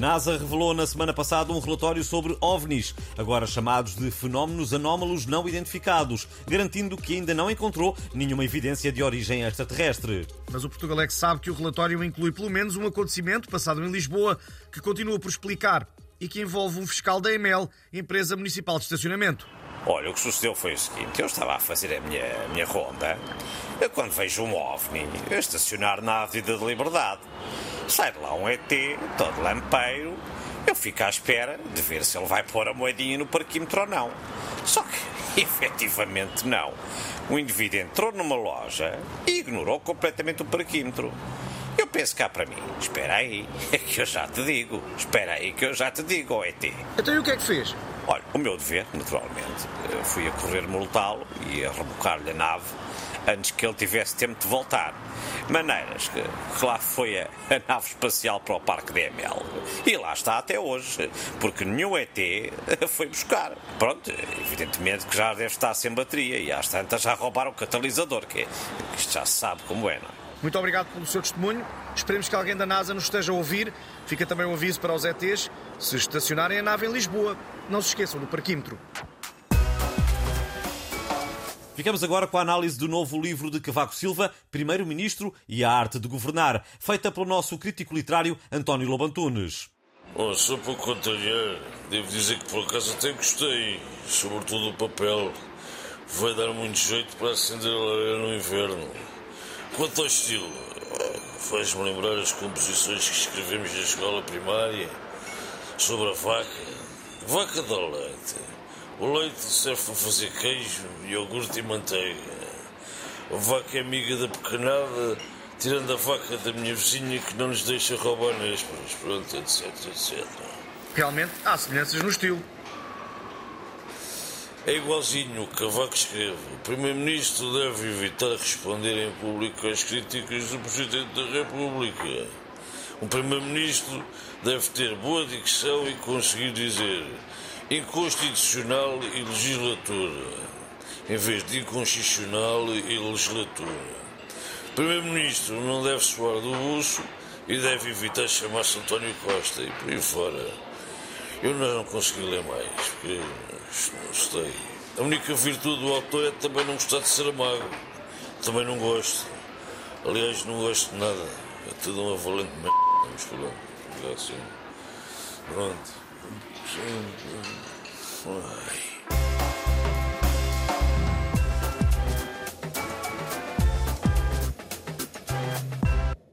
NASA revelou na semana passada um relatório sobre OVNIs, agora chamados de fenómenos anómalos não identificados, garantindo que ainda não encontrou nenhuma evidência de origem extraterrestre. Mas o Portugalex sabe que o relatório inclui pelo menos um acontecimento passado em Lisboa que continua por explicar e que envolve um fiscal da EML, empresa municipal de estacionamento. Olha, o que sucedeu foi o seguinte: eu estava a fazer a minha, a minha ronda, eu, quando vejo um OVNI a estacionar na Avenida de Liberdade, sai de lá um ET, todo lampeiro, eu fico à espera de ver se ele vai pôr a moedinha no parquímetro ou não. Só que, efetivamente, não. O indivíduo entrou numa loja e ignorou completamente o parquímetro. Eu penso cá para mim, espera aí, é que eu já te digo, espera aí que eu já te digo, oh ET. Então e o que é que fez? Olha, o meu dever, naturalmente, fui a correr multá-lo e a rebocar-lhe a nave antes que ele tivesse tempo de voltar. Maneiras que, que lá foi a, a, nave espacial para o Parque DML. E lá está até hoje, porque nenhum ET foi buscar. Pronto, evidentemente que já deve estar sem bateria e às tantas já roubaram o catalisador, que, isto já se sabe como é, não é? Muito obrigado pelo seu testemunho. Esperemos que alguém da NASA nos esteja a ouvir. Fica também um aviso para os ETs. Se estacionarem a nave em Lisboa, não se esqueçam do parquímetro. Ficamos agora com a análise do novo livro de Cavaco Silva, Primeiro-Ministro e a Arte de Governar, feita pelo nosso crítico literário António Lobantunes. Oh, só para contrariar, devo dizer que por acaso até gostei, sobretudo o papel. Vai dar muito jeito para acender a lareira no inverno. Quanto ao estilo, faz-me lembrar as composições que escrevemos na escola primária sobre a vaca. Vaca dá leite. O leite serve para fazer queijo, iogurte e manteiga. A vaca é amiga da pequenada, tirando a vaca da minha vizinha que não nos deixa roubar nésperas. Pronto, etc, etc. Realmente há semelhanças no estilo. É igualzinho o que Cavaco escreve. O Primeiro-Ministro deve evitar responder em público às críticas do Presidente da República. O Primeiro-Ministro deve ter boa dicção e conseguir dizer inconstitucional e legislatura, em vez de inconstitucional e legislatura. Primeiro-Ministro não deve soar do buço e deve evitar chamar-se António Costa e por aí fora. Eu não consegui ler mais, porque não sei. A única virtude do autor é também não gostar de ser amargo. Também não gosto. Aliás, não gosto de nada. É tudo uma valente merda. Vamos pronto. Assim. Pronto. Fly.